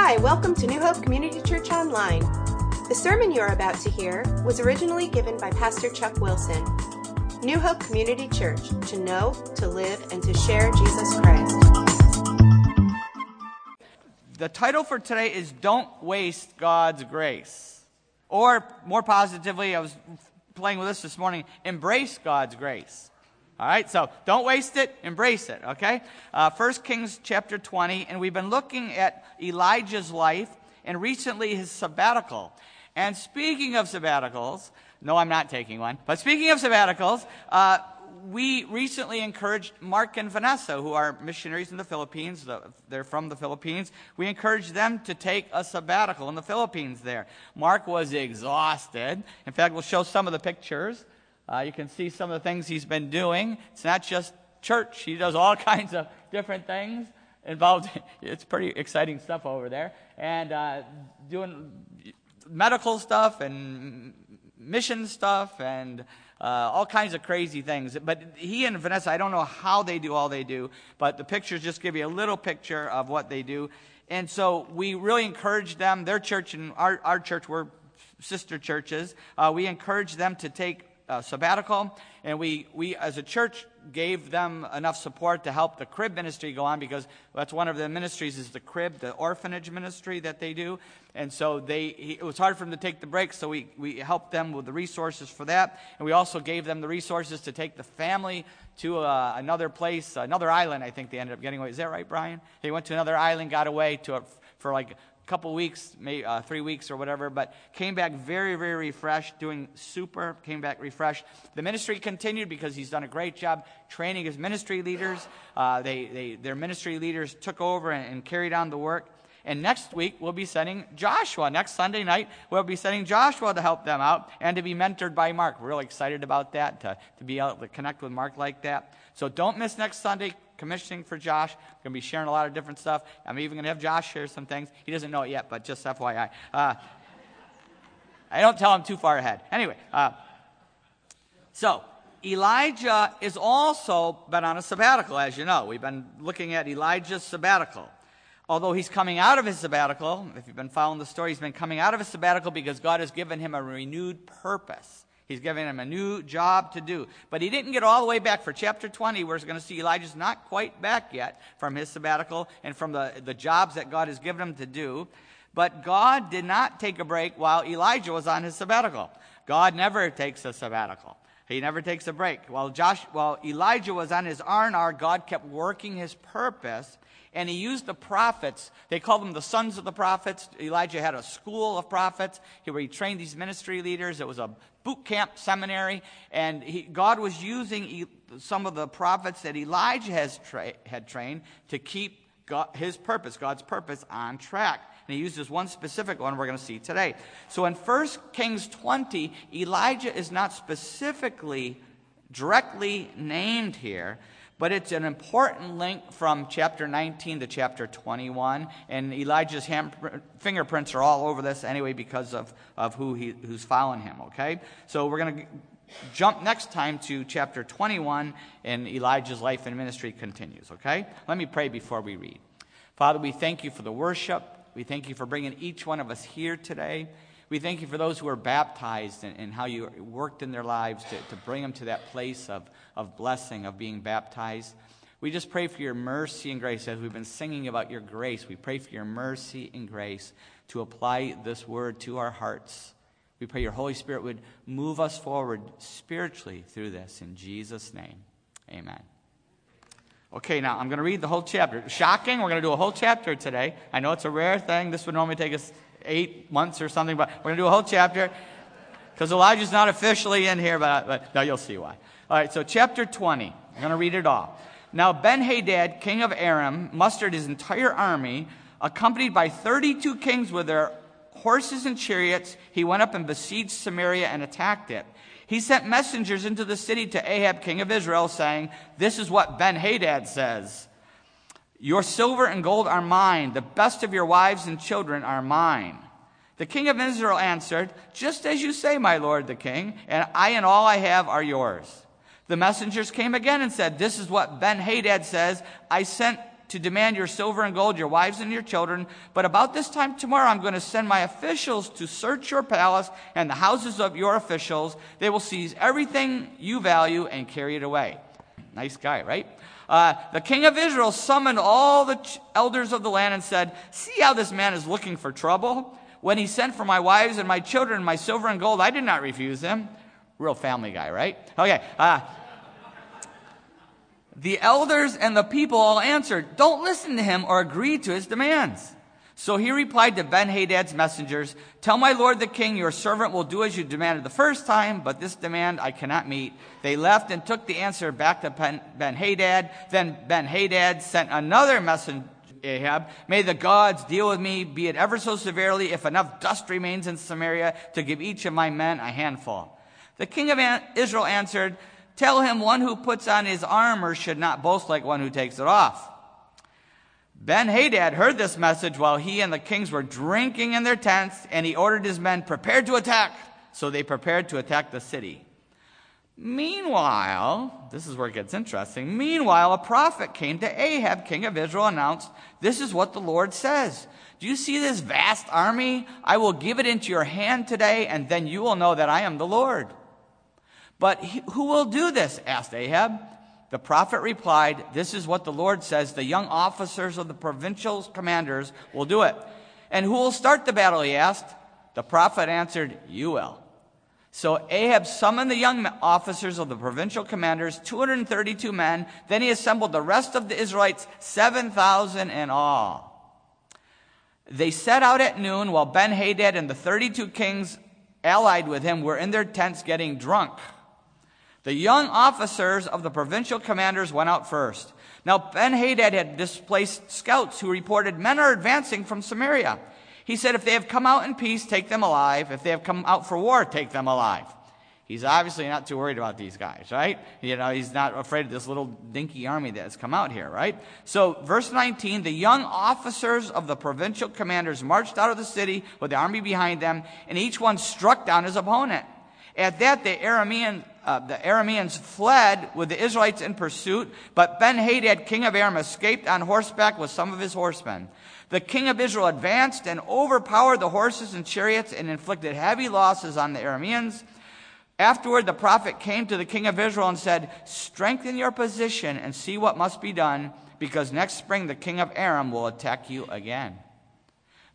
Hi, welcome to New Hope Community Church Online. The sermon you are about to hear was originally given by Pastor Chuck Wilson. New Hope Community Church, to know, to live, and to share Jesus Christ. The title for today is Don't Waste God's Grace. Or, more positively, I was playing with this this morning, Embrace God's Grace. All right, so don't waste it, embrace it, okay? Uh, 1 Kings chapter 20, and we've been looking at Elijah's life and recently his sabbatical. And speaking of sabbaticals, no, I'm not taking one, but speaking of sabbaticals, uh, we recently encouraged Mark and Vanessa, who are missionaries in the Philippines. They're from the Philippines. We encouraged them to take a sabbatical in the Philippines there. Mark was exhausted. In fact, we'll show some of the pictures. Uh, you can see some of the things he's been doing. It's not just church, he does all kinds of different things involved. It's pretty exciting stuff over there. And uh, doing medical stuff and mission stuff and uh, all kinds of crazy things. But he and Vanessa, I don't know how they do all they do, but the pictures just give you a little picture of what they do. And so we really encourage them, their church and our, our church, we're sister churches, uh, we encourage them to take uh, sabbatical, and we, we as a church gave them enough support to help the crib ministry go on because that's one of the ministries is the crib, the orphanage ministry that they do. And so they, he, it was hard for them to take the break, so we, we helped them with the resources for that. And we also gave them the resources to take the family to uh, another place, another island, I think they ended up getting away. Is that right, Brian? They went to another island, got away to a, for like couple weeks, maybe uh, three weeks or whatever, but came back very, very refreshed, doing super, came back refreshed. The ministry continued because he's done a great job training his ministry leaders. Uh, they, they, their ministry leaders took over and, and carried on the work. And next week, we'll be sending Joshua. Next Sunday night, we'll be sending Joshua to help them out and to be mentored by Mark. We're really excited about that, to, to be able to connect with Mark like that. So don't miss next Sunday commissioning for Josh. We're going to be sharing a lot of different stuff. I'm even going to have Josh share some things. He doesn't know it yet, but just FYI. Uh, I don't tell him too far ahead. Anyway, uh, so Elijah is also been on a sabbatical, as you know. We've been looking at Elijah's sabbatical. Although he's coming out of his sabbatical, if you've been following the story, he's been coming out of his sabbatical because God has given him a renewed purpose. He's giving him a new job to do. But he didn't get all the way back. For chapter 20, we're going to see Elijah's not quite back yet from his sabbatical and from the, the jobs that God has given him to do. But God did not take a break while Elijah was on his sabbatical. God never takes a sabbatical. He never takes a break. While, Josh, while Elijah was on his R&R, God kept working his purpose and he used the prophets. They called them the sons of the prophets. Elijah had a school of prophets where he trained these ministry leaders. It was a boot camp seminary, and he, God was using some of the prophets that Elijah has tra- had trained to keep God, his purpose, God's purpose, on track. And he uses one specific one we're going to see today. So in 1 Kings 20, Elijah is not specifically directly named here, but it's an important link from chapter 19 to chapter 21. And Elijah's hand, fingerprints are all over this anyway because of, of who he, who's following him, okay? So we're going to jump next time to chapter 21, and Elijah's life and ministry continues, okay? Let me pray before we read. Father, we thank you for the worship. We thank you for bringing each one of us here today. We thank you for those who are baptized and, and how you worked in their lives to, to bring them to that place of, of blessing, of being baptized. We just pray for your mercy and grace as we've been singing about your grace. We pray for your mercy and grace to apply this word to our hearts. We pray your Holy Spirit would move us forward spiritually through this. In Jesus' name, amen. Okay, now I'm going to read the whole chapter. Shocking, we're going to do a whole chapter today. I know it's a rare thing. This would normally take us eight months or something, but we're going to do a whole chapter because Elijah's not officially in here, but, but no, you'll see why. All right, so chapter 20. I'm going to read it all. Now, Ben Hadad, king of Aram, mustered his entire army, accompanied by 32 kings with their horses and chariots. He went up and besieged Samaria and attacked it. He sent messengers into the city to Ahab, king of Israel, saying, This is what Ben Hadad says. Your silver and gold are mine. The best of your wives and children are mine. The king of Israel answered, Just as you say, my lord the king, and I and all I have are yours. The messengers came again and said, This is what Ben Hadad says. I sent to demand your silver and gold, your wives and your children. But about this time tomorrow, I'm going to send my officials to search your palace and the houses of your officials. They will seize everything you value and carry it away. Nice guy, right? Uh, the king of Israel summoned all the elders of the land and said, See how this man is looking for trouble? When he sent for my wives and my children, my silver and gold, I did not refuse him. Real family guy, right? Okay. Uh, the elders and the people all answered, Don't listen to him or agree to his demands. So he replied to Ben Hadad's messengers, Tell my lord the king, your servant will do as you demanded the first time, but this demand I cannot meet. They left and took the answer back to Ben Hadad. Then Ben Hadad sent another messenger. Ahab, may the gods deal with me, be it ever so severely, if enough dust remains in Samaria to give each of my men a handful. The king of Israel answered, Tell him one who puts on his armor should not boast like one who takes it off. Ben Hadad heard this message while he and the kings were drinking in their tents, and he ordered his men prepared to attack. So they prepared to attack the city. Meanwhile, this is where it gets interesting. Meanwhile, a prophet came to Ahab, king of Israel, and announced, This is what the Lord says. Do you see this vast army? I will give it into your hand today, and then you will know that I am the Lord. But who will do this? asked Ahab. The prophet replied, This is what the Lord says the young officers of the provincial commanders will do it. And who will start the battle? He asked. The prophet answered, You will. So Ahab summoned the young officers of the provincial commanders, 232 men. Then he assembled the rest of the Israelites, 7,000 in all. They set out at noon while Ben Hadad and the 32 kings allied with him were in their tents getting drunk. The young officers of the provincial commanders went out first. Now, Ben Hadad had displaced scouts who reported men are advancing from Samaria. He said, If they have come out in peace, take them alive. If they have come out for war, take them alive. He's obviously not too worried about these guys, right? You know, he's not afraid of this little dinky army that has come out here, right? So, verse 19, the young officers of the provincial commanders marched out of the city with the army behind them, and each one struck down his opponent. At that, the Aramean, uh, the Arameans fled with the Israelites in pursuit, but Ben Hadad, king of Aram, escaped on horseback with some of his horsemen. The king of Israel advanced and overpowered the horses and chariots and inflicted heavy losses on the Arameans. Afterward, the prophet came to the king of Israel and said, Strengthen your position and see what must be done, because next spring the king of Aram will attack you again.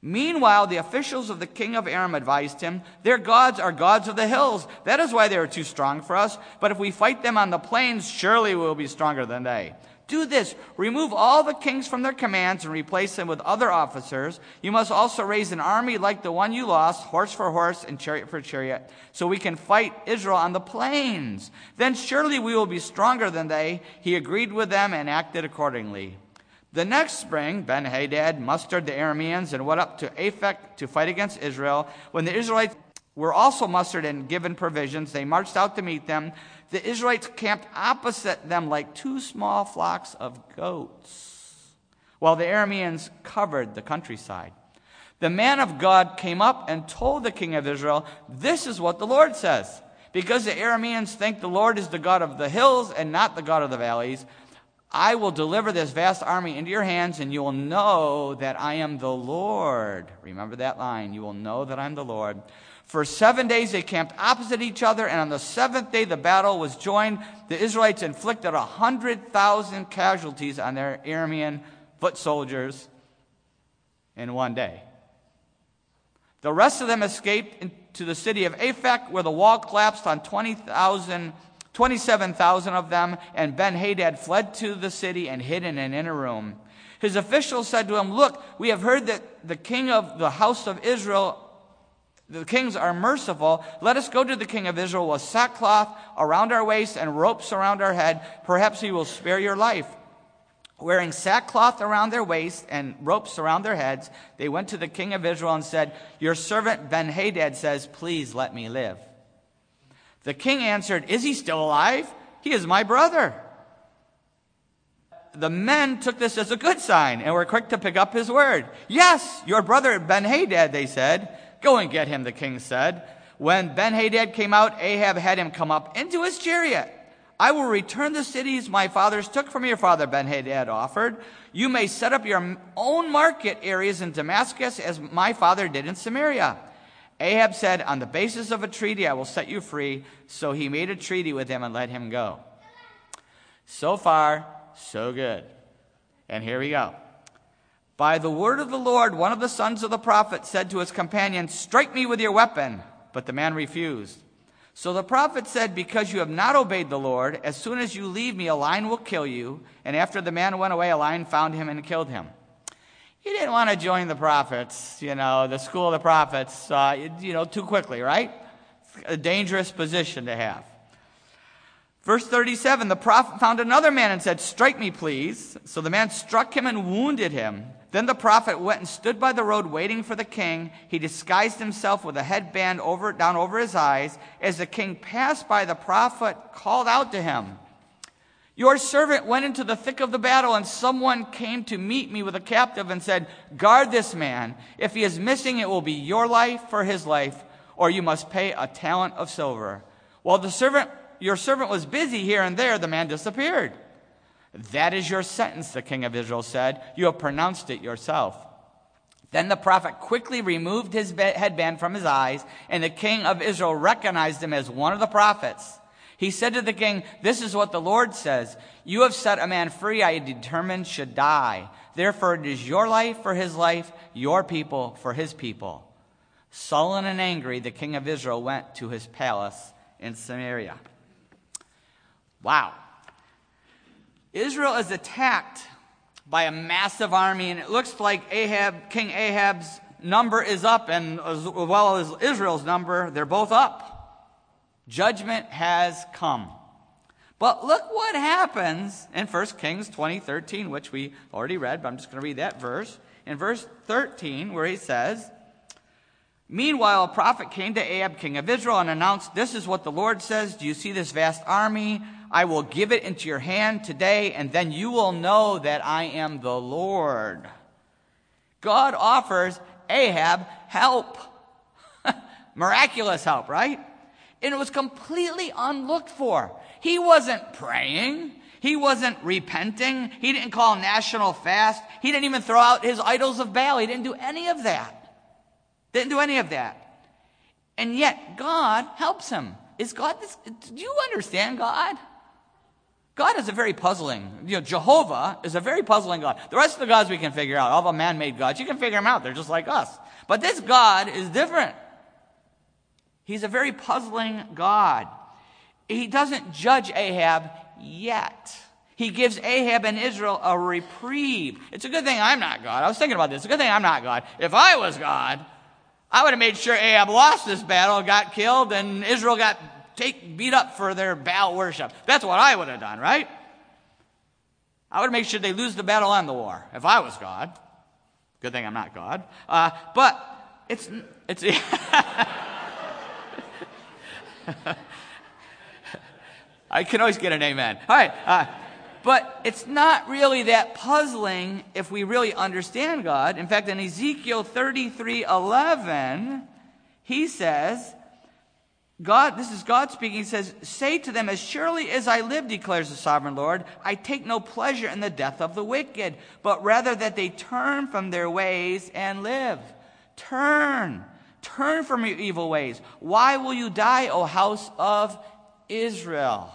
Meanwhile, the officials of the king of Aram advised him, Their gods are gods of the hills. That is why they are too strong for us. But if we fight them on the plains, surely we will be stronger than they. Do this remove all the kings from their commands and replace them with other officers. You must also raise an army like the one you lost, horse for horse and chariot for chariot, so we can fight Israel on the plains. Then surely we will be stronger than they. He agreed with them and acted accordingly. The next spring, Ben Hadad mustered the Arameans and went up to Aphek to fight against Israel. When the Israelites were also mustered and given provisions, they marched out to meet them. The Israelites camped opposite them like two small flocks of goats, while the Arameans covered the countryside. The man of God came up and told the king of Israel, This is what the Lord says. Because the Arameans think the Lord is the God of the hills and not the God of the valleys, I will deliver this vast army into your hands, and you will know that I am the Lord. Remember that line. You will know that I'm the Lord. For seven days they camped opposite each other, and on the seventh day the battle was joined. The Israelites inflicted a hundred thousand casualties on their Aramean foot soldiers in one day. The rest of them escaped to the city of Aphek, where the wall collapsed on 20,000 27,000 of them, and Ben Hadad fled to the city and hid in an inner room. His officials said to him, Look, we have heard that the king of the house of Israel, the kings are merciful. Let us go to the king of Israel with sackcloth around our waist and ropes around our head. Perhaps he will spare your life. Wearing sackcloth around their waist and ropes around their heads, they went to the king of Israel and said, Your servant Ben Hadad says, Please let me live. The king answered, Is he still alive? He is my brother. The men took this as a good sign and were quick to pick up his word. Yes, your brother Ben Hadad, they said. Go and get him, the king said. When Ben Hadad came out, Ahab had him come up into his chariot. I will return the cities my fathers took from your father Ben Hadad offered. You may set up your own market areas in Damascus as my father did in Samaria. Ahab said, On the basis of a treaty, I will set you free. So he made a treaty with him and let him go. So far, so good. And here we go. By the word of the Lord, one of the sons of the prophet said to his companion, Strike me with your weapon. But the man refused. So the prophet said, Because you have not obeyed the Lord, as soon as you leave me, a lion will kill you. And after the man went away, a lion found him and killed him. He didn't want to join the prophets, you know, the school of the prophets, uh, you know, too quickly, right? It's a dangerous position to have. Verse 37 the prophet found another man and said, Strike me, please. So the man struck him and wounded him. Then the prophet went and stood by the road waiting for the king. He disguised himself with a headband over, down over his eyes. As the king passed by, the prophet called out to him, Your servant went into the thick of the battle, and someone came to meet me with a captive and said, Guard this man. If he is missing, it will be your life for his life, or you must pay a talent of silver. While the servant your servant was busy here and there, the man disappeared. That is your sentence, the king of Israel said. You have pronounced it yourself. Then the prophet quickly removed his headband from his eyes, and the king of Israel recognized him as one of the prophets. He said to the king, This is what the Lord says. You have set a man free I determined should die. Therefore, it is your life for his life, your people for his people. Sullen and angry, the king of Israel went to his palace in Samaria. Wow. Israel is attacked by a massive army, and it looks like Ahab, King Ahab's number is up, and as well as Israel's number, they're both up. Judgment has come. But look what happens in 1 Kings 20, 13, which we already read, but I'm just going to read that verse. In verse 13, where he says, Meanwhile, a prophet came to Ahab, king of Israel, and announced, This is what the Lord says. Do you see this vast army? I will give it into your hand today, and then you will know that I am the Lord. God offers Ahab help. Miraculous help, right? And it was completely unlooked for. He wasn't praying. He wasn't repenting. He didn't call national fast. He didn't even throw out his idols of Baal. He didn't do any of that. Didn't do any of that. And yet, God helps him. Is God this? Do you understand God? God is a very puzzling, you know, Jehovah is a very puzzling God. The rest of the gods we can figure out, all the man made gods, you can figure them out. They're just like us. But this God is different. He's a very puzzling God. He doesn't judge Ahab yet. He gives Ahab and Israel a reprieve. It's a good thing I'm not God. I was thinking about this. It's a good thing I'm not God. If I was God, I would have made sure Ahab lost this battle, got killed, and Israel got take beat up for their Baal worship. That's what I would have done, right? I would make sure they lose the battle and the war if I was God. Good thing I'm not God. Uh, but it's it's. I can always get an amen. All right. Uh, but it's not really that puzzling if we really understand God. In fact, in Ezekiel 33 11, he says, God, this is God speaking. He says, Say to them, As surely as I live, declares the sovereign Lord, I take no pleasure in the death of the wicked, but rather that they turn from their ways and live. Turn. Turn from your evil ways. Why will you die, O house of Israel?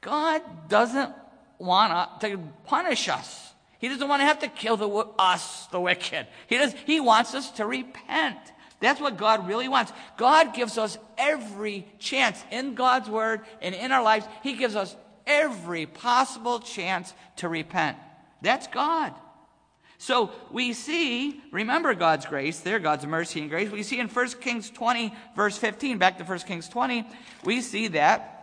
God doesn't want to punish us. He doesn't want to have to kill the, us, the wicked. He, does, he wants us to repent. That's what God really wants. God gives us every chance in God's word and in our lives. He gives us every possible chance to repent. That's God. So we see, remember God's grace there, God's mercy and grace. We see in 1 Kings 20, verse 15, back to 1 Kings 20, we see that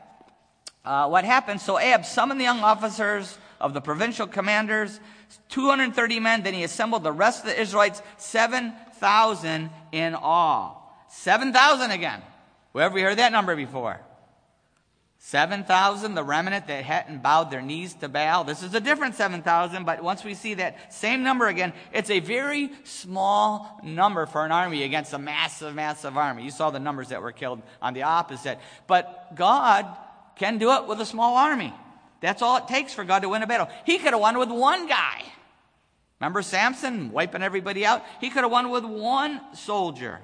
uh, what happened. So Ahab summoned the young officers of the provincial commanders, 230 men. Then he assembled the rest of the Israelites, 7,000 in all. 7,000 again. Where have we heard that number before? 7,000, the remnant that hadn't bowed their knees to Baal. This is a different 7,000, but once we see that same number again, it's a very small number for an army against a massive, massive army. You saw the numbers that were killed on the opposite. But God can do it with a small army. That's all it takes for God to win a battle. He could have won with one guy. Remember Samson wiping everybody out? He could have won with one soldier.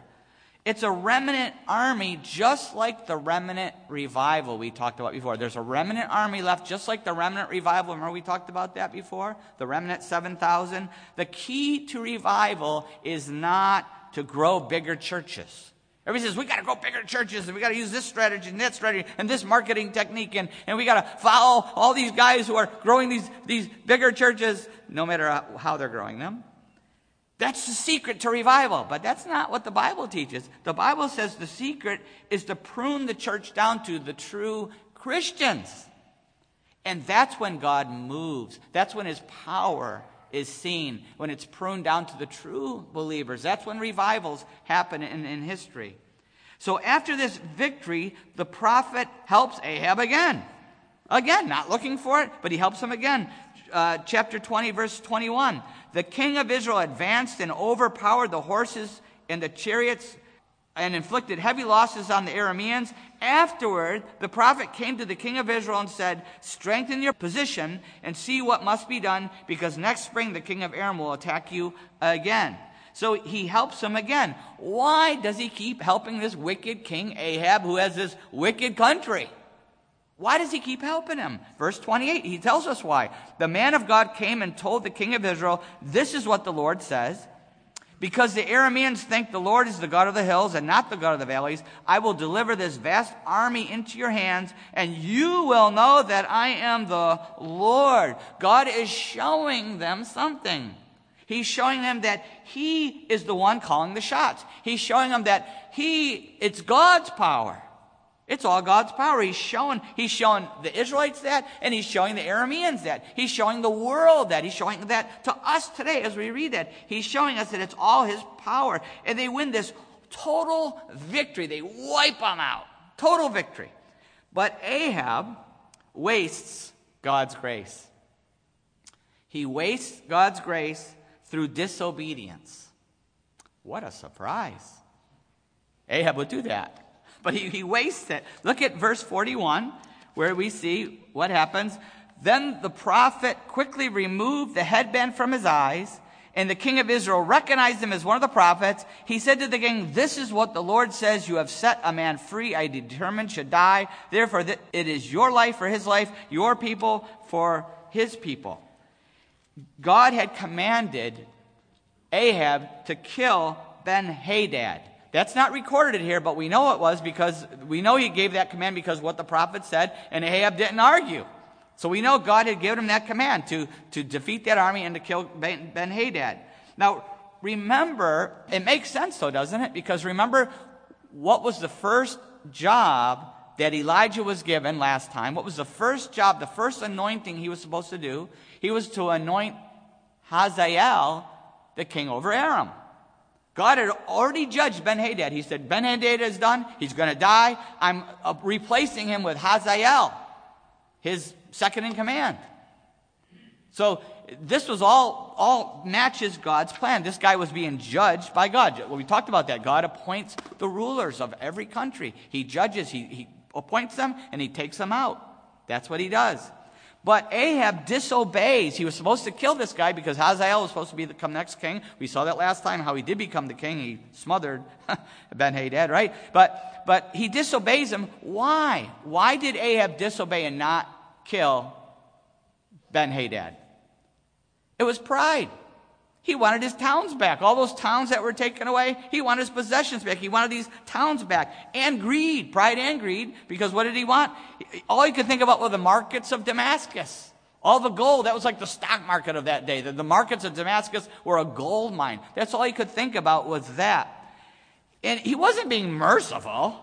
It's a remnant army, just like the remnant revival we talked about before. There's a remnant army left, just like the remnant revival. Remember we talked about that before? The remnant 7,000. The key to revival is not to grow bigger churches. Everybody says, we got to grow bigger churches and we got to use this strategy and that strategy and this marketing technique and, and we got to follow all these guys who are growing these, these bigger churches, no matter how they're growing them. That's the secret to revival, but that's not what the Bible teaches. The Bible says the secret is to prune the church down to the true Christians. And that's when God moves. That's when his power is seen, when it's pruned down to the true believers. That's when revivals happen in, in history. So after this victory, the prophet helps Ahab again. Again, not looking for it, but he helps him again. Uh, chapter 20, verse 21 the king of Israel advanced and overpowered the horses and the chariots and inflicted heavy losses on the Arameans. Afterward, the prophet came to the king of Israel and said, Strengthen your position and see what must be done, because next spring the king of Aram will attack you again. So he helps him again. Why does he keep helping this wicked king Ahab who has this wicked country? Why does he keep helping him? Verse 28, he tells us why. The man of God came and told the king of Israel, This is what the Lord says. Because the Arameans think the Lord is the God of the hills and not the God of the valleys, I will deliver this vast army into your hands, and you will know that I am the Lord. God is showing them something. He's showing them that He is the one calling the shots. He's showing them that He, it's God's power. It's all God's power. He's showing, he's showing the Israelites that, and he's showing the Arameans that. He's showing the world that. He's showing that to us today as we read that. He's showing us that it's all his power. And they win this total victory. They wipe them out. Total victory. But Ahab wastes God's grace. He wastes God's grace through disobedience. What a surprise. Ahab would do that but he, he wastes it. Look at verse 41, where we see what happens. Then the prophet quickly removed the headband from his eyes, and the king of Israel recognized him as one of the prophets. He said to the king, This is what the Lord says, You have set a man free, I determined should die. Therefore, it is your life for his life, your people for his people. God had commanded Ahab to kill Ben Hadad. That's not recorded here, but we know it was because we know he gave that command because what the prophet said, and Ahab didn't argue. So we know God had given him that command to, to defeat that army and to kill Ben, Hadad. Now, remember, it makes sense though, doesn't it? Because remember, what was the first job that Elijah was given last time? What was the first job, the first anointing he was supposed to do? He was to anoint Hazael, the king over Aram. God had already judged Ben Hadad. He said, Ben Hadad is done. He's going to die. I'm uh, replacing him with Hazael, his second in command. So this was all, all matches God's plan. This guy was being judged by God. Well, we talked about that. God appoints the rulers of every country. He judges, he, he appoints them, and he takes them out. That's what he does. But Ahab disobeys. He was supposed to kill this guy because Hazael was supposed to become the next king. We saw that last time how he did become the king. He smothered Ben Hadad, right? But, but he disobeys him. Why? Why did Ahab disobey and not kill Ben Hadad? It was pride. He wanted his towns back. All those towns that were taken away, he wanted his possessions back. He wanted these towns back. And greed, pride and greed, because what did he want? All he could think about were the markets of Damascus. All the gold, that was like the stock market of that day. The, the markets of Damascus were a gold mine. That's all he could think about was that. And he wasn't being merciful.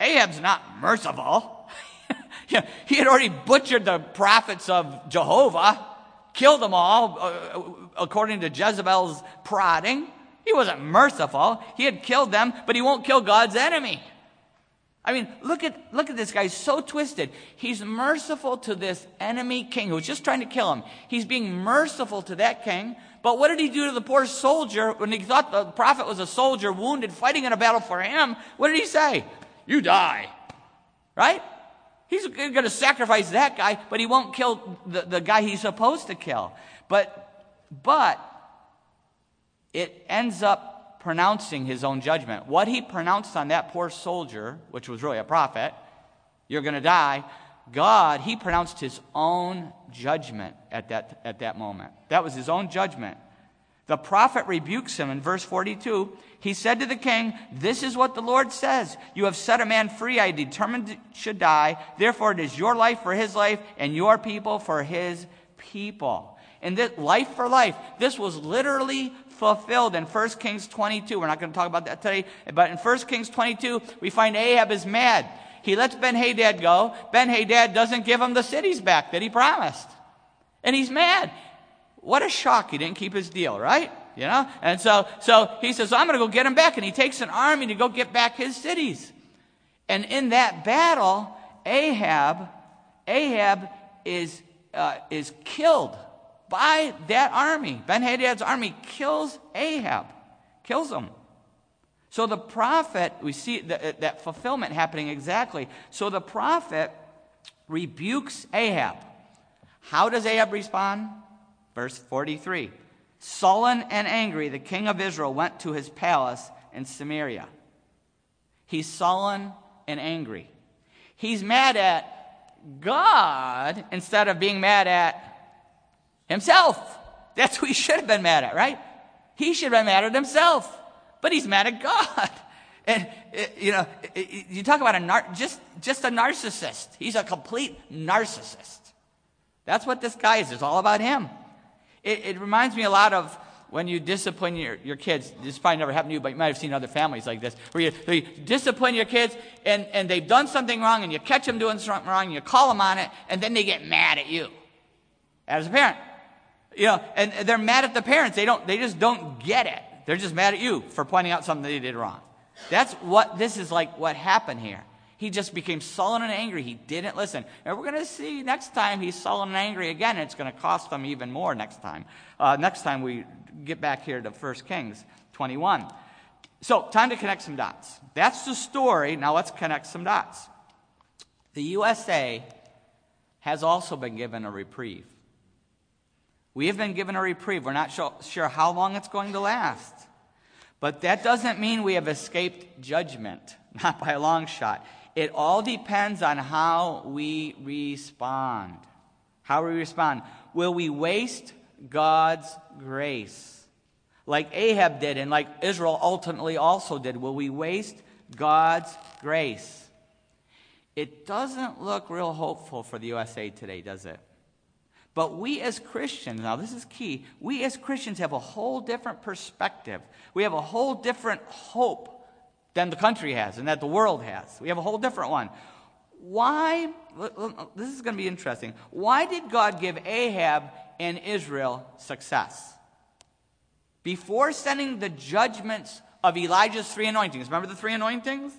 Ahab's not merciful. he had already butchered the prophets of Jehovah killed them all uh, according to Jezebel's prodding. He wasn't merciful. He had killed them, but he won't kill God's enemy. I mean, look at, look at this guy. He's so twisted. He's merciful to this enemy king who's just trying to kill him. He's being merciful to that king. But what did he do to the poor soldier when he thought the prophet was a soldier wounded fighting in a battle for him? What did he say? You die. Right? He's going to sacrifice that guy, but he won't kill the, the guy he's supposed to kill. But, but it ends up pronouncing his own judgment. What he pronounced on that poor soldier, which was really a prophet, you're going to die, God, he pronounced his own judgment at that, at that moment. That was his own judgment. The prophet rebukes him in verse 42. He said to the king, This is what the Lord says. You have set a man free. I determined should die. Therefore, it is your life for his life and your people for his people. And this life for life, this was literally fulfilled in 1 Kings 22. We're not going to talk about that today, but in 1 Kings 22, we find Ahab is mad. He lets Ben Hadad go. Ben Hadad doesn't give him the cities back that he promised. And he's mad. What a shock. He didn't keep his deal, right? You know? And so, so he says, I'm going to go get him back. And he takes an army to go get back his cities. And in that battle, Ahab, Ahab is, uh, is killed by that army. Ben Hadad's army kills Ahab, kills him. So the prophet, we see that, that fulfillment happening exactly. So the prophet rebukes Ahab. How does Ahab respond? Verse 43 Sullen and angry, the king of Israel went to his palace in Samaria. He's sullen and angry. He's mad at God instead of being mad at himself. That's who he should have been mad at, right? He should have been mad at himself, but he's mad at God. And eh, you know, eh, eh, you talk about a nar- just just a narcissist. He's a complete narcissist. That's what this guy is. It's all about him. It, it reminds me a lot of when you discipline your, your kids, this probably never happened to you, but you might have seen other families like this, where you, you discipline your kids and, and they've done something wrong and you catch them doing something wrong and you call them on it and then they get mad at you as a parent. You know, and they're mad at the parents. They don't, they just don't get it. They're just mad at you for pointing out something they did wrong. That's what this is like what happened here. He just became sullen and angry. He didn't listen. And we're going to see next time he's sullen and angry again. it's going to cost them even more next time. Uh, next time we get back here to 1 Kings 21. So, time to connect some dots. That's the story. Now let's connect some dots. The USA has also been given a reprieve. We have been given a reprieve. We're not sure how long it's going to last. But that doesn't mean we have escaped judgment, not by a long shot. It all depends on how we respond. How we respond. Will we waste God's grace? Like Ahab did, and like Israel ultimately also did. Will we waste God's grace? It doesn't look real hopeful for the USA today, does it? But we as Christians, now this is key, we as Christians have a whole different perspective. We have a whole different hope than the country has and that the world has. We have a whole different one. Why, this is going to be interesting. Why did God give Ahab and Israel success? Before sending the judgments of Elijah's three anointings, remember the three anointings?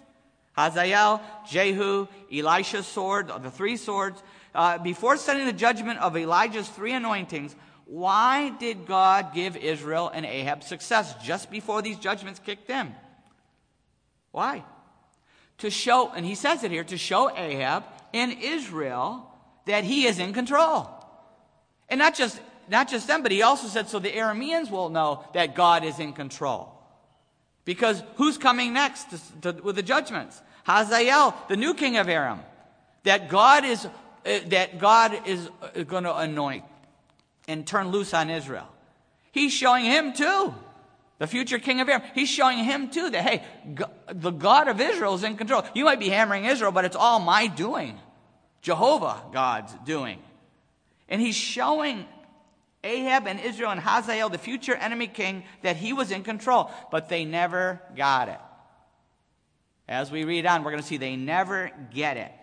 Hazael, Jehu, Elisha's sword, the three swords uh, before sending the judgment of Elijah's three anointings, why did God give Israel and Ahab success just before these judgments kicked in? Why? To show, and he says it here, to show Ahab and Israel that he is in control. And not just, not just them, but he also said so the Arameans will know that God is in control. Because who's coming next to, to, with the judgments? Hazael, the new king of Aram. That God is uh, that God is uh, going to anoint and turn loose on Israel. He's showing him too. The future king of Aram. He's showing him too that, hey, the God of Israel is in control. You might be hammering Israel, but it's all my doing. Jehovah, God's doing. And he's showing Ahab and Israel and Hazael, the future enemy king, that he was in control. But they never got it. As we read on, we're going to see they never get it.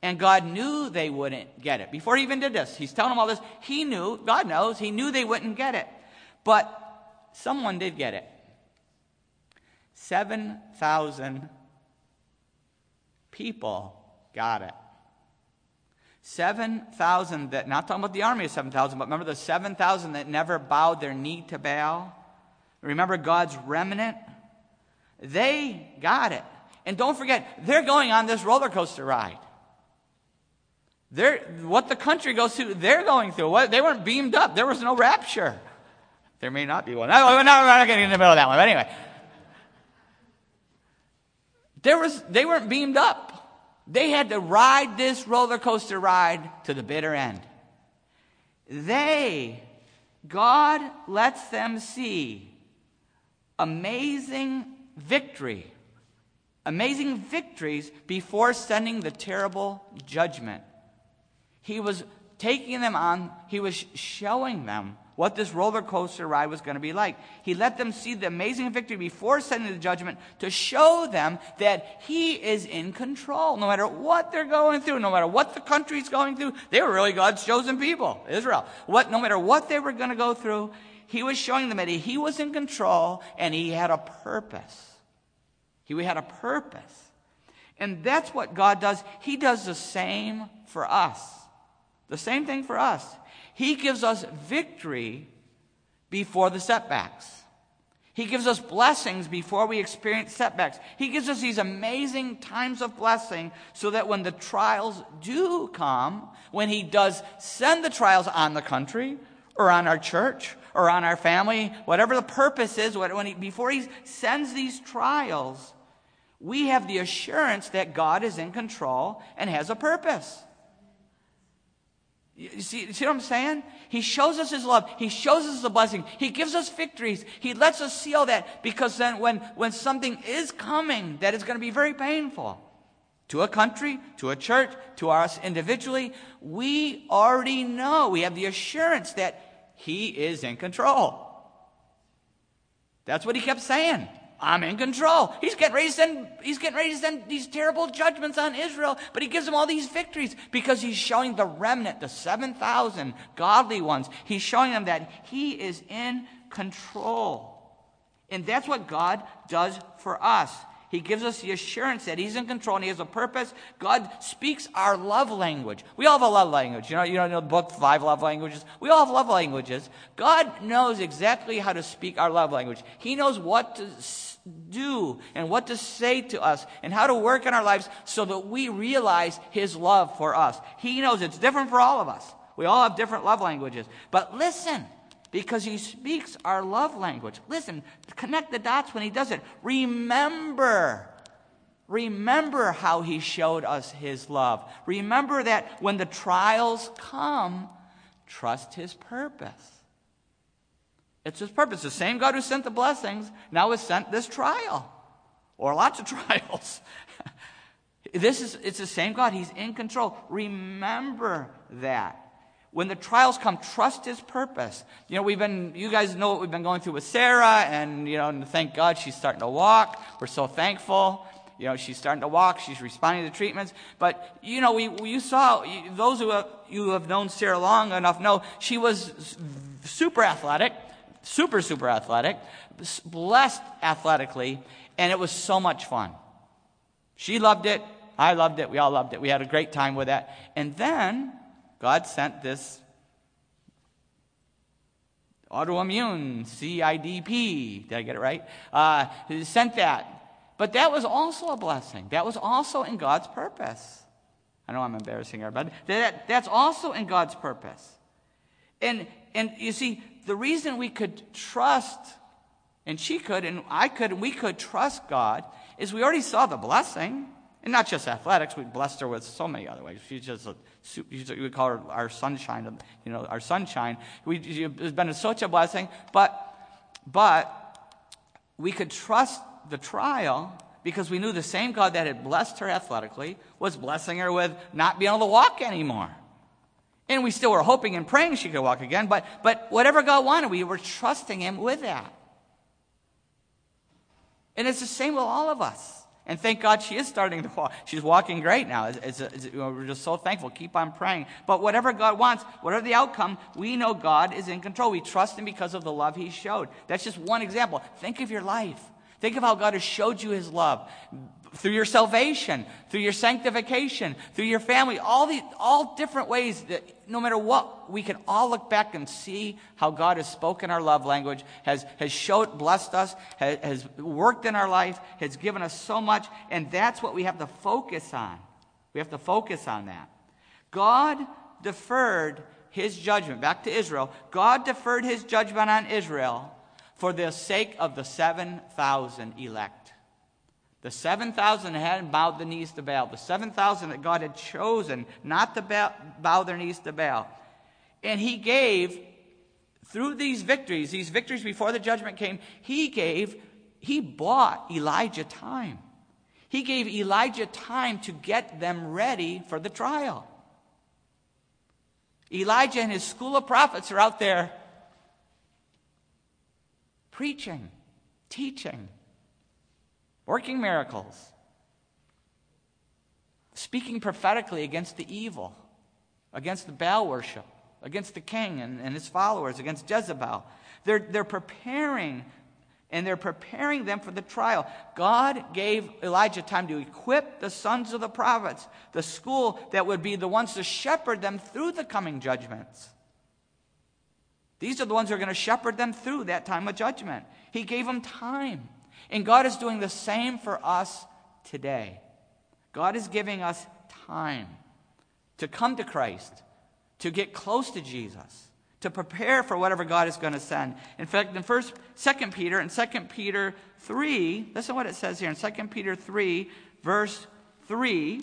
And God knew they wouldn't get it. Before he even did this, he's telling them all this. He knew, God knows, he knew they wouldn't get it. But someone did get it. 7,000 people got it. 7,000 that, not talking about the army of 7,000, but remember the 7,000 that never bowed their knee to Baal? Remember God's remnant? They got it. And don't forget, they're going on this roller coaster ride. They're, what the country goes through, they're going through. What, they weren't beamed up. There was no rapture. There may not be one. No, we're not getting in the middle of that one. But anyway, there was, they weren't beamed up. They had to ride this roller coaster ride to the bitter end. They, God lets them see amazing victory, amazing victories before sending the terrible judgment. He was taking them on, he was showing them what this roller coaster ride was going to be like. He let them see the amazing victory before sending the judgment to show them that He is in control. No matter what they're going through, no matter what the country's going through, they were really God's chosen people, Israel. What, no matter what they were going to go through, He was showing them that He was in control and He had a purpose. He had a purpose. And that's what God does. He does the same for us. The same thing for us. He gives us victory before the setbacks. He gives us blessings before we experience setbacks. He gives us these amazing times of blessing so that when the trials do come, when He does send the trials on the country or on our church or on our family, whatever the purpose is, when he, before He sends these trials, we have the assurance that God is in control and has a purpose. You see, you see what I'm saying? He shows us his love. He shows us the blessing. He gives us victories. He lets us see all that because then when, when something is coming that is going to be very painful to a country, to a church, to us individually, we already know. We have the assurance that he is in control. That's what he kept saying. I'm in control. He's getting ready to send, he's getting ready to send these terrible judgments on Israel, but he gives them all these victories because he's showing the remnant, the 7,000 godly ones, he's showing them that he is in control. And that's what God does for us. He gives us the assurance that He's in control and He has a purpose. God speaks our love language. We all have a love language. You know, you know the book, Five Love Languages? We all have love languages. God knows exactly how to speak our love language. He knows what to do and what to say to us and how to work in our lives so that we realize His love for us. He knows it's different for all of us. We all have different love languages. But listen, because he speaks our love language. Listen, connect the dots when he does it. Remember. Remember how he showed us his love. Remember that when the trials come, trust his purpose. It's his purpose. The same God who sent the blessings now has sent this trial or lots of trials. this is it's the same God. He's in control. Remember that. When the trials come, trust his purpose. You know, we've been, you guys know what we've been going through with Sarah, and, you know, and thank God she's starting to walk. We're so thankful. You know, she's starting to walk. She's responding to treatments. But, you know, we, you saw, those who have, you have known Sarah long enough know she was super athletic, super, super athletic, blessed athletically, and it was so much fun. She loved it. I loved it. We all loved it. We had a great time with that. And then, God sent this autoimmune, CIDP. Did I get it right? Uh, sent that. But that was also a blessing. That was also in God's purpose. I know I'm embarrassing but that, that's also in God's purpose. And, and you see, the reason we could trust, and she could, and I could, and we could trust God, is we already saw the blessing. And not just athletics, we blessed her with so many other ways. She's just a, we call her our sunshine, you know, our sunshine. We, it's been such a blessing, but, but we could trust the trial because we knew the same God that had blessed her athletically was blessing her with not being able to walk anymore. And we still were hoping and praying she could walk again, but, but whatever God wanted, we were trusting Him with that. And it's the same with all of us. And thank God she is starting to walk. She's walking great now. It's, it's, it's, we're just so thankful. Keep on praying. But whatever God wants, whatever the outcome, we know God is in control. We trust Him because of the love He showed. That's just one example. Think of your life. Think of how God has showed you His love through your salvation, through your sanctification, through your family, all the all different ways that no matter what, we can all look back and see how God has spoken our love language, has, has showed, blessed us, has, has worked in our life, has given us so much, and that's what we have to focus on. We have to focus on that. God deferred his judgment back to Israel. God deferred his judgment on Israel for the sake of the 7,000 elect. The 7,000 that hadn't bowed the knees to Baal, the 7,000 that God had chosen not to bow, bow their knees to Baal. And he gave, through these victories, these victories before the judgment came, he gave, he bought Elijah time. He gave Elijah time to get them ready for the trial. Elijah and his school of prophets are out there preaching, teaching, working miracles, speaking prophetically against the evil, against the Baal worship, against the king and, and his followers, against Jezebel. They're, they're preparing and they're preparing them for the trial. God gave Elijah time to equip the sons of the prophets, the school that would be the ones to shepherd them through the coming judgments. These are the ones who are going to shepherd them through that time of judgment. He gave them time. And God is doing the same for us today. God is giving us time to come to Christ, to get close to Jesus to prepare for whatever God is going to send. In fact, in first, Second Peter and Second Peter 3, listen what it says here in Second Peter 3, verse 3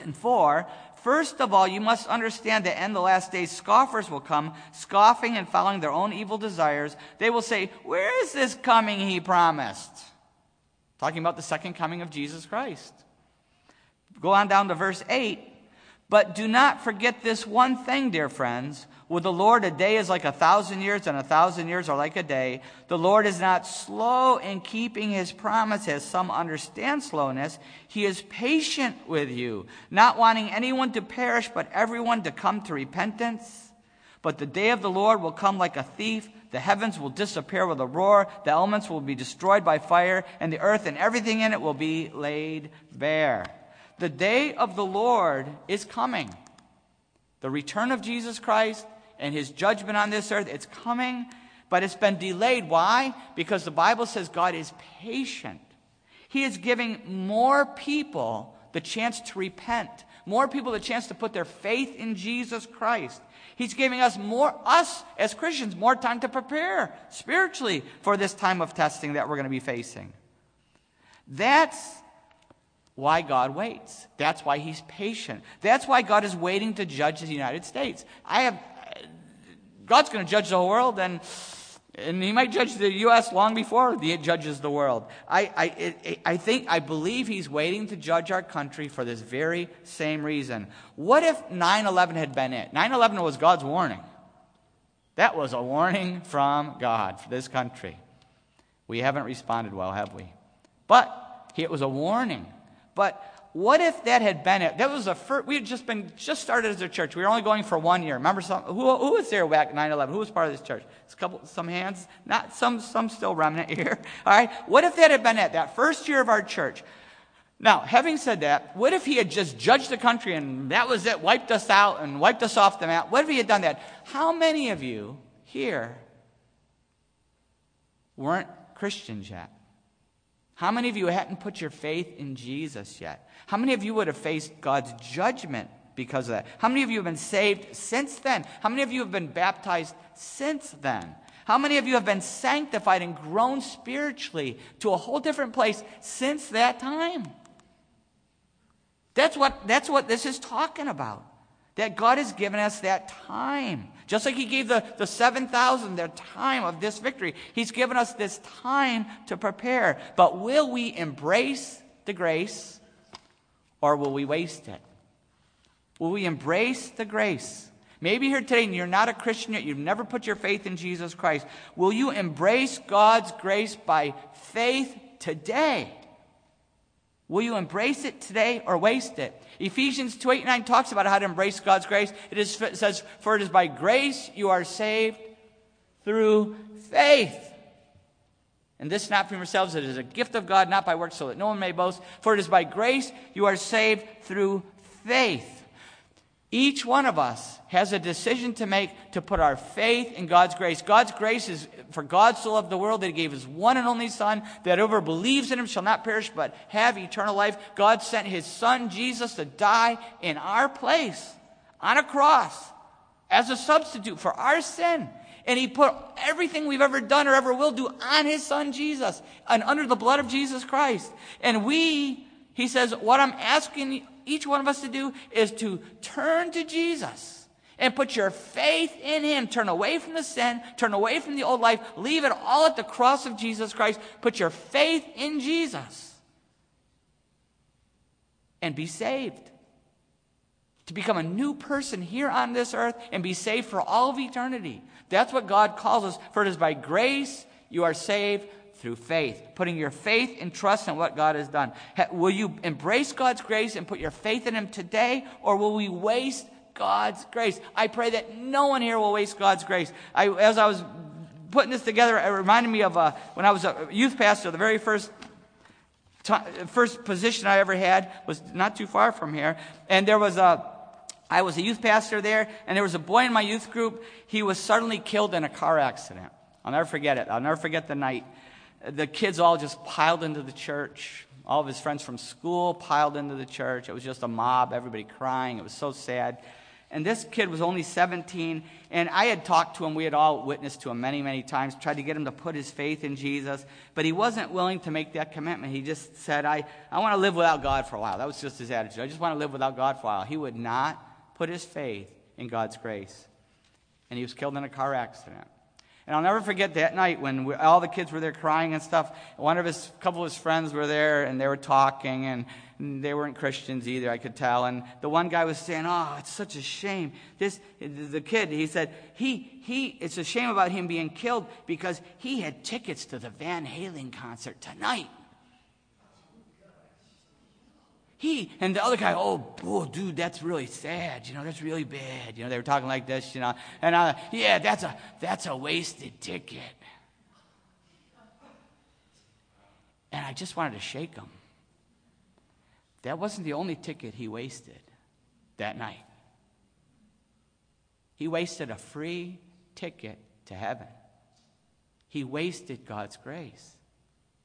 and 4. First of all, you must understand that in the last days scoffers will come, scoffing and following their own evil desires. They will say, Where is this coming he promised? Talking about the second coming of Jesus Christ. Go on down to verse 8. But do not forget this one thing, dear friends. With the Lord, a day is like a thousand years, and a thousand years are like a day. The Lord is not slow in keeping his promise, as some understand slowness. He is patient with you, not wanting anyone to perish, but everyone to come to repentance. But the day of the Lord will come like a thief. The heavens will disappear with a roar. The elements will be destroyed by fire, and the earth and everything in it will be laid bare. The day of the Lord is coming. The return of Jesus Christ and his judgment on this earth. It's coming, but it's been delayed. Why? Because the Bible says God is patient. He is giving more people the chance to repent, more people the chance to put their faith in Jesus Christ. He's giving us more, us as Christians, more time to prepare spiritually for this time of testing that we're going to be facing. That's why God waits. That's why He's patient. That's why God is waiting to judge the United States. I have God's going to judge the whole world, and, and He might judge the U.S. long before He judges the world. I, I, I think, I believe He's waiting to judge our country for this very same reason. What if 9 11 had been it? 9 11 was God's warning. That was a warning from God for this country. We haven't responded well, have we? But it was a warning. But what if that had been it? That was a first, we had just been, just started as a church. We were only going for one year. Remember some, who, who was there back 9-11? Who was part of this church? It's a couple, some hands, not some, some still remnant here. All right. What if that had been it? That first year of our church. Now, having said that, what if he had just judged the country and that was it, wiped us out and wiped us off the map? What if he had done that? How many of you here weren't Christians yet? How many of you hadn't put your faith in Jesus yet? How many of you would have faced God's judgment because of that? How many of you have been saved since then? How many of you have been baptized since then? How many of you have been sanctified and grown spiritually to a whole different place since that time? That's what, that's what this is talking about. That God has given us that time. Just like He gave the, the 7,000 their time of this victory, He's given us this time to prepare. But will we embrace the grace or will we waste it? Will we embrace the grace? Maybe here today and you're not a Christian yet, you've never put your faith in Jesus Christ. Will you embrace God's grace by faith today? Will you embrace it today or waste it? Ephesians 2 8 9 talks about how to embrace God's grace. It, is, it says, For it is by grace you are saved through faith. And this not from yourselves, it is a gift of God, not by works, so that no one may boast. For it is by grace you are saved through faith. Each one of us has a decision to make to put our faith in God's grace. God's grace is for God so loved the world that he gave his one and only Son, that whoever believes in him shall not perish but have eternal life. God sent his Son, Jesus, to die in our place on a cross as a substitute for our sin. And he put everything we've ever done or ever will do on his son Jesus and under the blood of Jesus Christ. And we, he says, what I'm asking each one of us to do is to turn to Jesus and put your faith in him. Turn away from the sin, turn away from the old life, leave it all at the cross of Jesus Christ. Put your faith in Jesus and be saved to become a new person here on this earth and be saved for all of eternity. That's what God calls us. For it is by grace you are saved through faith, putting your faith and trust in what God has done. Will you embrace God's grace and put your faith in Him today, or will we waste God's grace? I pray that no one here will waste God's grace. I, as I was putting this together, it reminded me of uh, when I was a youth pastor, the very first first position I ever had was not too far from here, and there was a I was a youth pastor there, and there was a boy in my youth group. He was suddenly killed in a car accident. I'll never forget it. I'll never forget the night. The kids all just piled into the church. All of his friends from school piled into the church. It was just a mob, everybody crying. It was so sad. And this kid was only 17, and I had talked to him. We had all witnessed to him many, many times, tried to get him to put his faith in Jesus, but he wasn't willing to make that commitment. He just said, I, I want to live without God for a while. That was just his attitude. I just want to live without God for a while. He would not put his faith in God's grace. And he was killed in a car accident. And I'll never forget that night when we, all the kids were there crying and stuff. One of his, couple of his friends were there and they were talking and they weren't Christians either, I could tell. And the one guy was saying, "Oh, it's such a shame." This, the kid, he said, "He, he, it's a shame about him being killed because he had tickets to the Van Halen concert tonight." He and the other guy, oh, dude, that's really sad. You know, that's really bad. You know, they were talking like this. You know, and I, yeah, that's a that's a wasted ticket. And I just wanted to shake him. That wasn't the only ticket he wasted that night. He wasted a free ticket to heaven. He wasted God's grace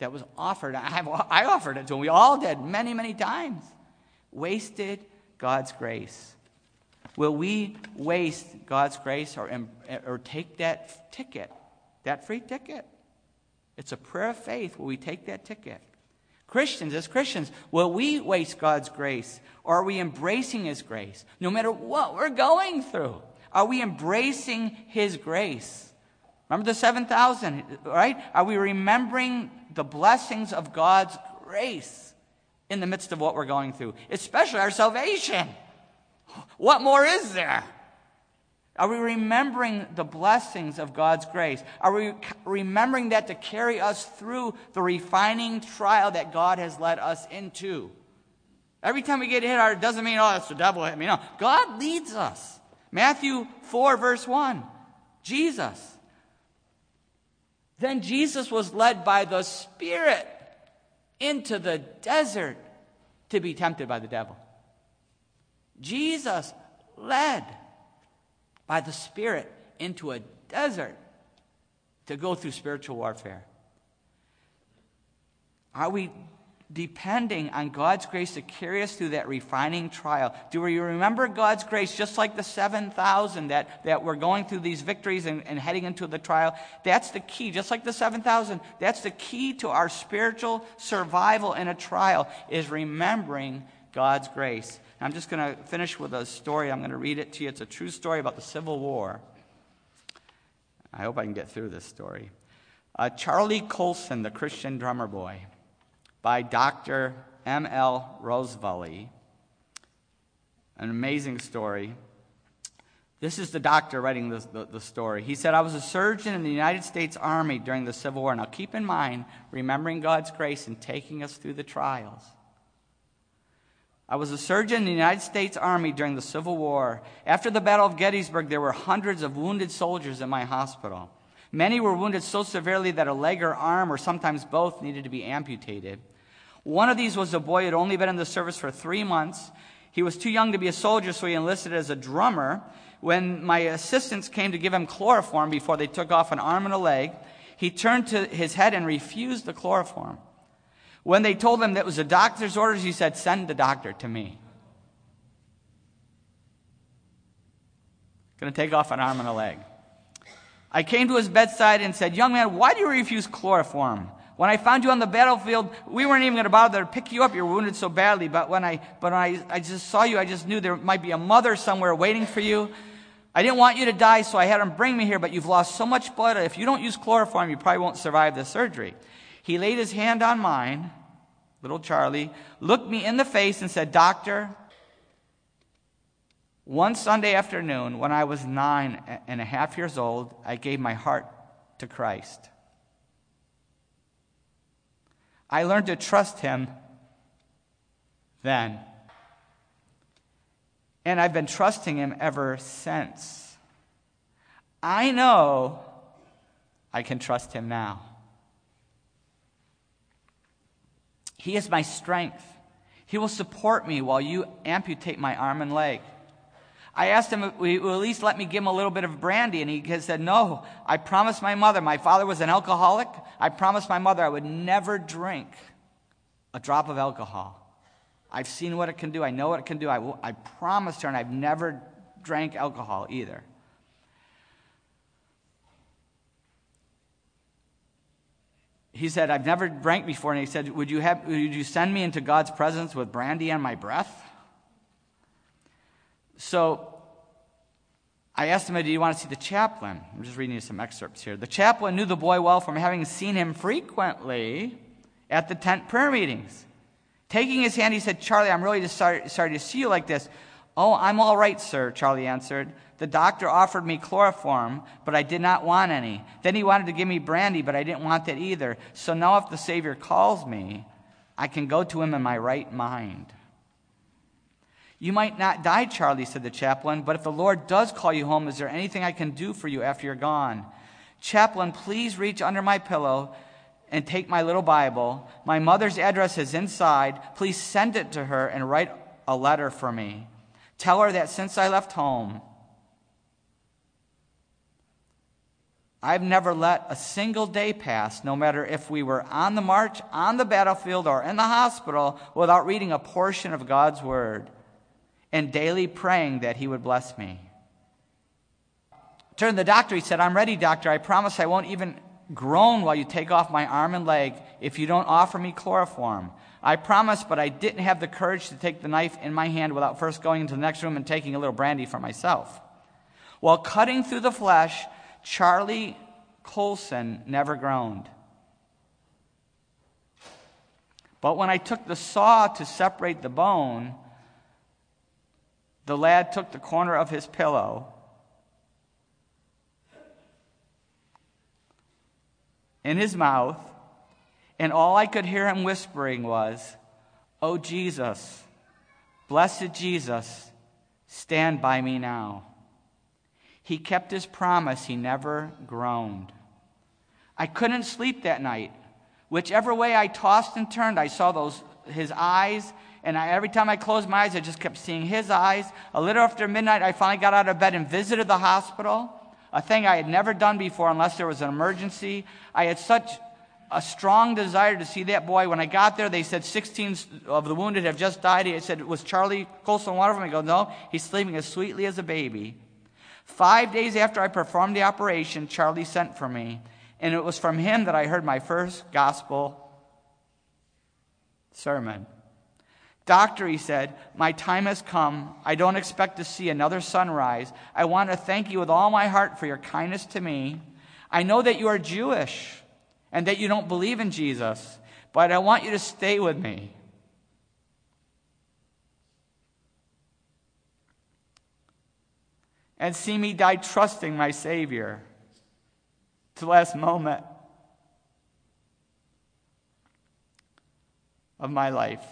that was offered. I, I offered it to him. We all did many, many times. Wasted God's grace. Will we waste God's grace or, or take that ticket, that free ticket? It's a prayer of faith. Will we take that ticket? Christians, as Christians, will we waste God's grace or are we embracing His grace? No matter what we're going through, are we embracing His grace? Remember the 7,000, right? Are we remembering the blessings of God's grace in the midst of what we're going through, especially our salvation. What more is there? Are we remembering the blessings of God's grace? Are we remembering that to carry us through the refining trial that God has led us into? Every time we get hit hard, it doesn't mean, oh, it's the devil hit me. No, God leads us. Matthew 4, verse 1. Jesus. Then Jesus was led by the Spirit into the desert to be tempted by the devil. Jesus led by the Spirit into a desert to go through spiritual warfare. Are we depending on God's grace to carry us through that refining trial. Do we remember God's grace just like the 7,000 that, that we're going through these victories and, and heading into the trial? That's the key. Just like the 7,000, that's the key to our spiritual survival in a trial is remembering God's grace. I'm just going to finish with a story. I'm going to read it to you. It's a true story about the Civil War. I hope I can get through this story. Uh, Charlie Coulson, the Christian drummer boy, by Dr. M.L. Rossvally. An amazing story. This is the doctor writing the, the, the, story. He said, I was a surgeon in the United States Army during the Civil War. Now keep in mind, remembering God's grace and taking us through the trials. I was a surgeon in the United States Army during the Civil War. After the Battle of Gettysburg, there were hundreds of wounded soldiers in my hospital. Many were wounded so severely that a leg or arm, or sometimes both, needed to be amputated. One of these was a boy who had only been in the service for three months. He was too young to be a soldier, so he enlisted as a drummer. When my assistants came to give him chloroform before they took off an arm and a leg, he turned to his head and refused the chloroform. When they told him that was a doctor's orders, he said, Send the doctor to me. To take off an arm and a leg. I came to his bedside and said, Young man, why do you refuse chloroform? When I found you on the battlefield, we weren't even going to bother to pick you up. You're wounded so badly. But when I, but when I, I just saw you, I just knew there might be a mother somewhere waiting for you. I didn't want you to die, so I had him bring me here, but you've lost so much blood. If you don't use chloroform, you probably won't survive the surgery. He laid his hand on mine, little Charlie, looked me in the face and said, Doctor, one Sunday afternoon, when I was nine and a half years old, I gave my heart to Christ. I learned to trust Him then. And I've been trusting Him ever since. I know I can trust Him now. He is my strength. He will support me while you amputate my arm and leg. I asked him he would at least let me give him a little bit of brandy, and he said, No, I promised my mother. My father was an alcoholic. I promised my mother I would never drink a drop of alcohol. I've seen what it can do. I know what it can do. I, I promised her, and I've never drank alcohol either. He said, I've never drank before. And he said, Would you, have, would you send me into God's presence with brandy on my breath? So I asked him, Do you want to see the chaplain? I'm just reading you some excerpts here. The chaplain knew the boy well from having seen him frequently at the tent prayer meetings. Taking his hand, he said, Charlie, I'm really sorry, sorry to see you like this. Oh, I'm all right, sir, Charlie answered. The doctor offered me chloroform, but I did not want any. Then he wanted to give me brandy, but I didn't want that either. So now, if the Savior calls me, I can go to him in my right mind. You might not die, Charlie, said the chaplain, but if the Lord does call you home, is there anything I can do for you after you're gone? Chaplain, please reach under my pillow and take my little Bible. My mother's address is inside. Please send it to her and write a letter for me. Tell her that since I left home, I've never let a single day pass, no matter if we were on the march, on the battlefield, or in the hospital, without reading a portion of God's Word and daily praying that he would bless me. Turned to the doctor, he said, I'm ready, doctor. I promise I won't even groan while you take off my arm and leg if you don't offer me chloroform. I promise, but I didn't have the courage to take the knife in my hand without first going into the next room and taking a little brandy for myself. While cutting through the flesh, Charlie Coulson never groaned. But when I took the saw to separate the bone, the lad took the corner of his pillow in his mouth, and all I could hear him whispering was, Oh, Jesus, blessed Jesus, stand by me now. He kept his promise, he never groaned. I couldn't sleep that night. Whichever way I tossed and turned, I saw those, his eyes and I, every time I closed my eyes, I just kept seeing his eyes. A little after midnight, I finally got out of bed and visited the hospital, a thing I had never done before unless there was an emergency. I had such a strong desire to see that boy. When I got there, they said 16 of the wounded have just died. I said, Was Charlie Coulson one of them? I go, No, he's sleeping as sweetly as a baby. Five days after I performed the operation, Charlie sent for me, and it was from him that I heard my first gospel sermon. Doctor, he said, my time has come. I don't expect to see another sunrise. I want to thank you with all my heart for your kindness to me. I know that you are Jewish and that you don't believe in Jesus, but I want you to stay with me. And see me die trusting my Savior to the last moment of my life.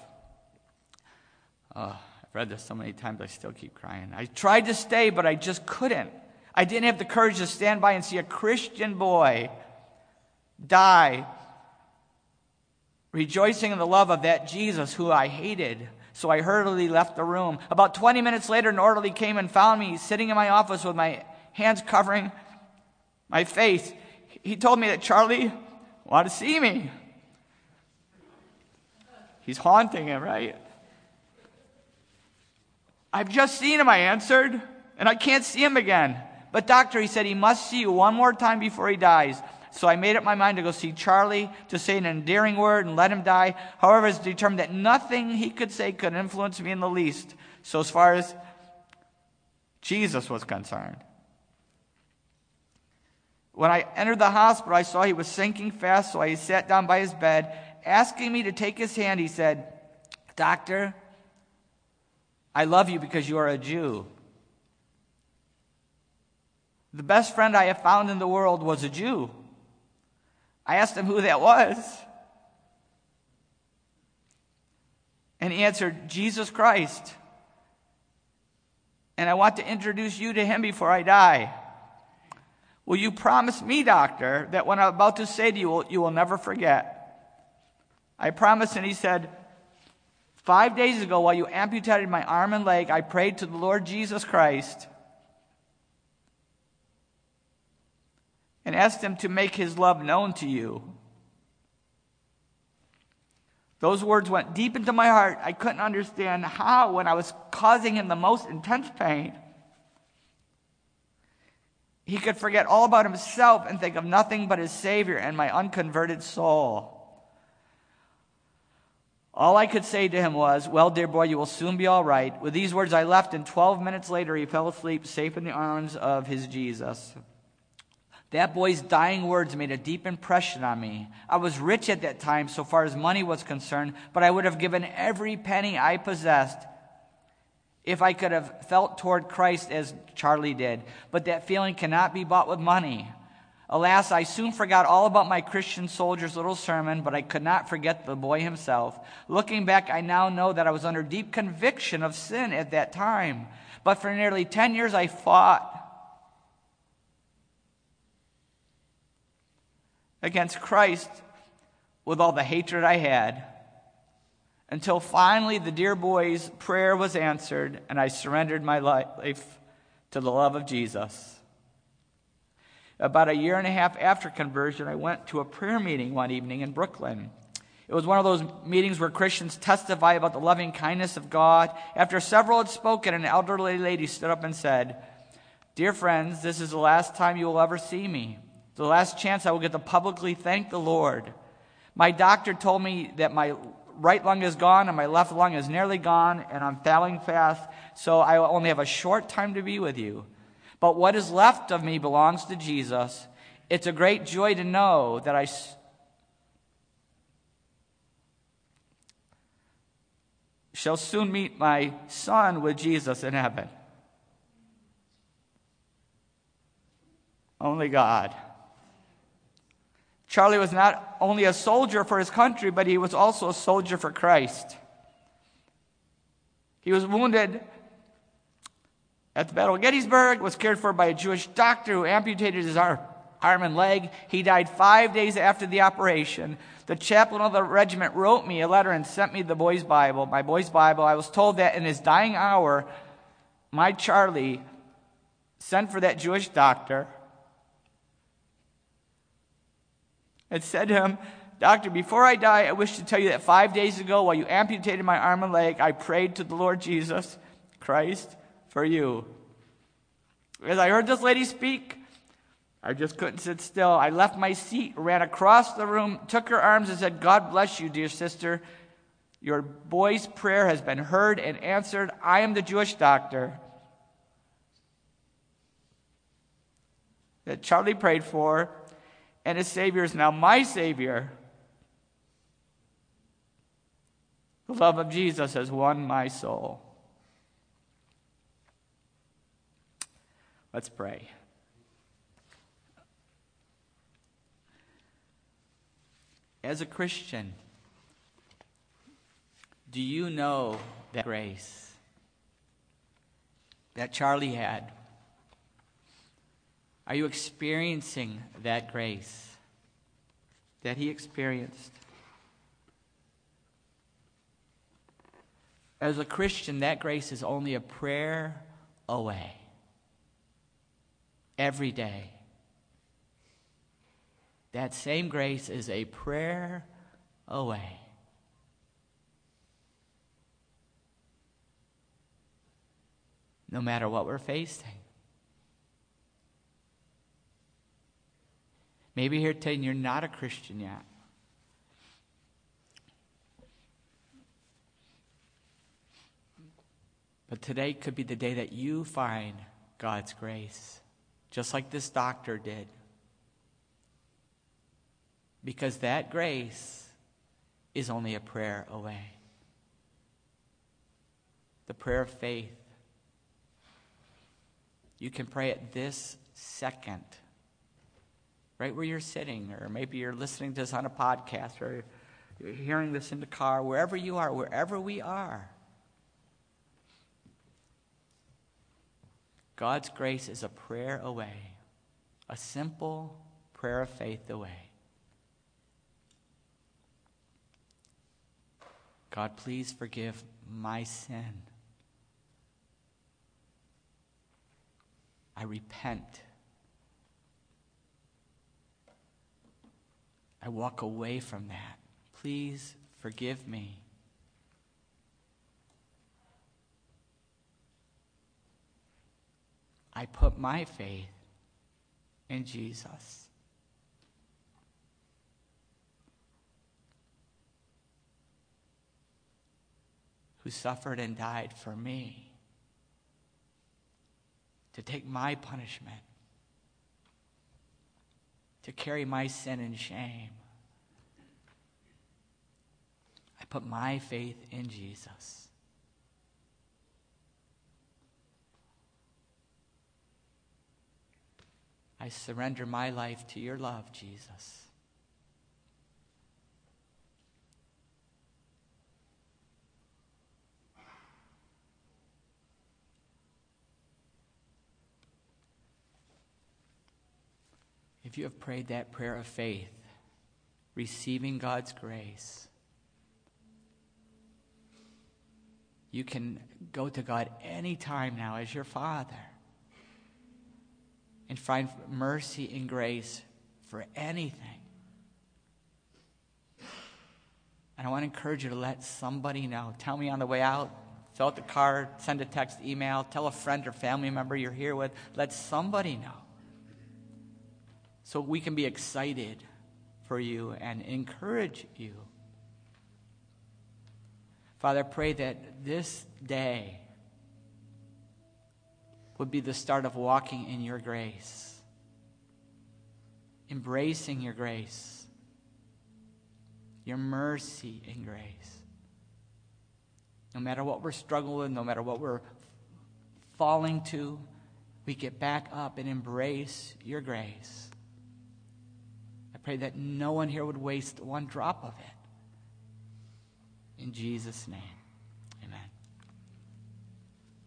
Oh, I've read this so many times, I still keep crying. I tried to stay, but I just couldn't. I didn't have the courage to stand by and see a Christian boy die, rejoicing in the love of that Jesus who I hated. So I hurriedly left the room. About 20 minutes later, an orderly came and found me sitting in my office with my hands covering my face. He told me that Charlie wanted to see me. He's haunting him, right? I've just seen him, I answered. and I can't see him again. But, doctor, he said he must see you one more time before he dies. So I made up my mind to go see Charlie to say an endearing word and let him die. However, I was determined that nothing he could say could influence me in the least. So, as far as Jesus was concerned, when I entered the hospital, I saw he was sinking fast, so I sat down by his bed. Asking me to take his hand, he said, Doctor, I love you because you are a Jew. The best friend I have found in the world was a Jew. I asked him who that was. And he answered, Jesus Christ. And I want to introduce you to him before I die. Will you promise me, doctor, that what I'm about to say to you, you will never forget? I promised, and he said, Five days ago, while you amputated my arm and leg, I prayed to the Lord Jesus Christ and asked him to make his love known to you. Those words went deep into my heart. I couldn't understand how, when I was causing him the most intense pain, he could forget all about himself and think of nothing but his Savior and my unconverted soul. All I could say to him was, Well, dear boy, you will soon be all right. With these words, I left, and 12 minutes later, he fell asleep, safe in the arms of his Jesus. That boy's dying words made a deep impression on me. I was rich at that time, so far as money was concerned, but I would have given every penny I possessed if I could have felt toward Christ as Charlie did. But that feeling cannot be bought with money. Alas, I soon forgot all about my Christian soldier's little sermon, but I could not forget the boy himself. Looking back, I now know that I was under deep conviction of sin at that time. But for nearly 10 years, I fought against Christ with all the hatred I had until finally the dear boy's prayer was answered and I surrendered my life to the love of Jesus. About a year and a half after conversion, I went to a prayer meeting one evening in Brooklyn. It was one of those meetings where Christians testify about the loving kindness of God. After several had spoken, an elderly lady stood up and said, Dear friends, this is the last time you will ever see me the last chance I will get to publicly thank the Lord. My doctor told me that my right lung is gone and my left lung is nearly gone and I'm failing fast, so I only have a short time to be with you. But what is left of me belongs to Jesus. It's a great joy to know that I shall soon meet my son with Jesus in heaven. Only God. Charlie was not only a soldier for his country, but he was also a soldier for Christ. He was wounded at the Battle of Gettysburg, was cared for by a Jewish doctor who amputated his arm, arm and leg. He died five days after the operation. The chaplain of the regiment wrote me a letter and sent me the boy's Bible, my boy's Bible. I was told that in his dying hour, my Charlie sent for that Jewish doctor and said to him, Doctor, before I die, I wish to tell you that five days ago, while you amputated my arm and leg, I prayed to the Lord Jesus Christ for you. As I heard this lady speak, I just couldn't sit still. I left my seat, ran across the room, took her arms, and said, God bless you, dear sister. Your boy's prayer has been heard and answered. I am the Jewish doctor that Charlie prayed for and his Savior is now my Savior. The love of Jesus has won my soul. Let's pray. As a Christian, do you know that grace that Charlie had? Are you experiencing that grace that he experienced? As a Christian, that grace is only a prayer away every day. That same grace is a prayer away. no matter what we're facing. Maybe here today you're not a Christian yet. But today could be the day that you find God's grace, just like this doctor did. Because that grace is only a prayer away. The prayer of faith. You can pray at this second, right where you're sitting, or maybe you're listening to this on a podcast, or you're hearing this in the car, wherever you are, wherever we are. God's grace is a prayer away, a simple prayer of faith away. God, please forgive my sin. I repent. I walk away from that. Please forgive me. I put my faith in Jesus. Who suffered and died for me to take my punishment, to carry my sin and shame. I put my faith in Jesus. I surrender my life to your love, Jesus. If you have prayed that prayer of faith, receiving God's grace, you can go to God anytime now as your Father and find mercy and grace for anything. And I want to encourage you to let somebody know. Tell me on the way out, fill out the card, send a text, email, tell a friend or family member you're here with. Let somebody know. So we can be excited for you and encourage you. Father, I pray that this day would be the start of walking in your grace, embracing your grace, your mercy and grace. No matter what we're struggling no matter what we're falling to, we get back up and embrace your grace. I pray that no one here would waste one drop of it. In Jesus' name.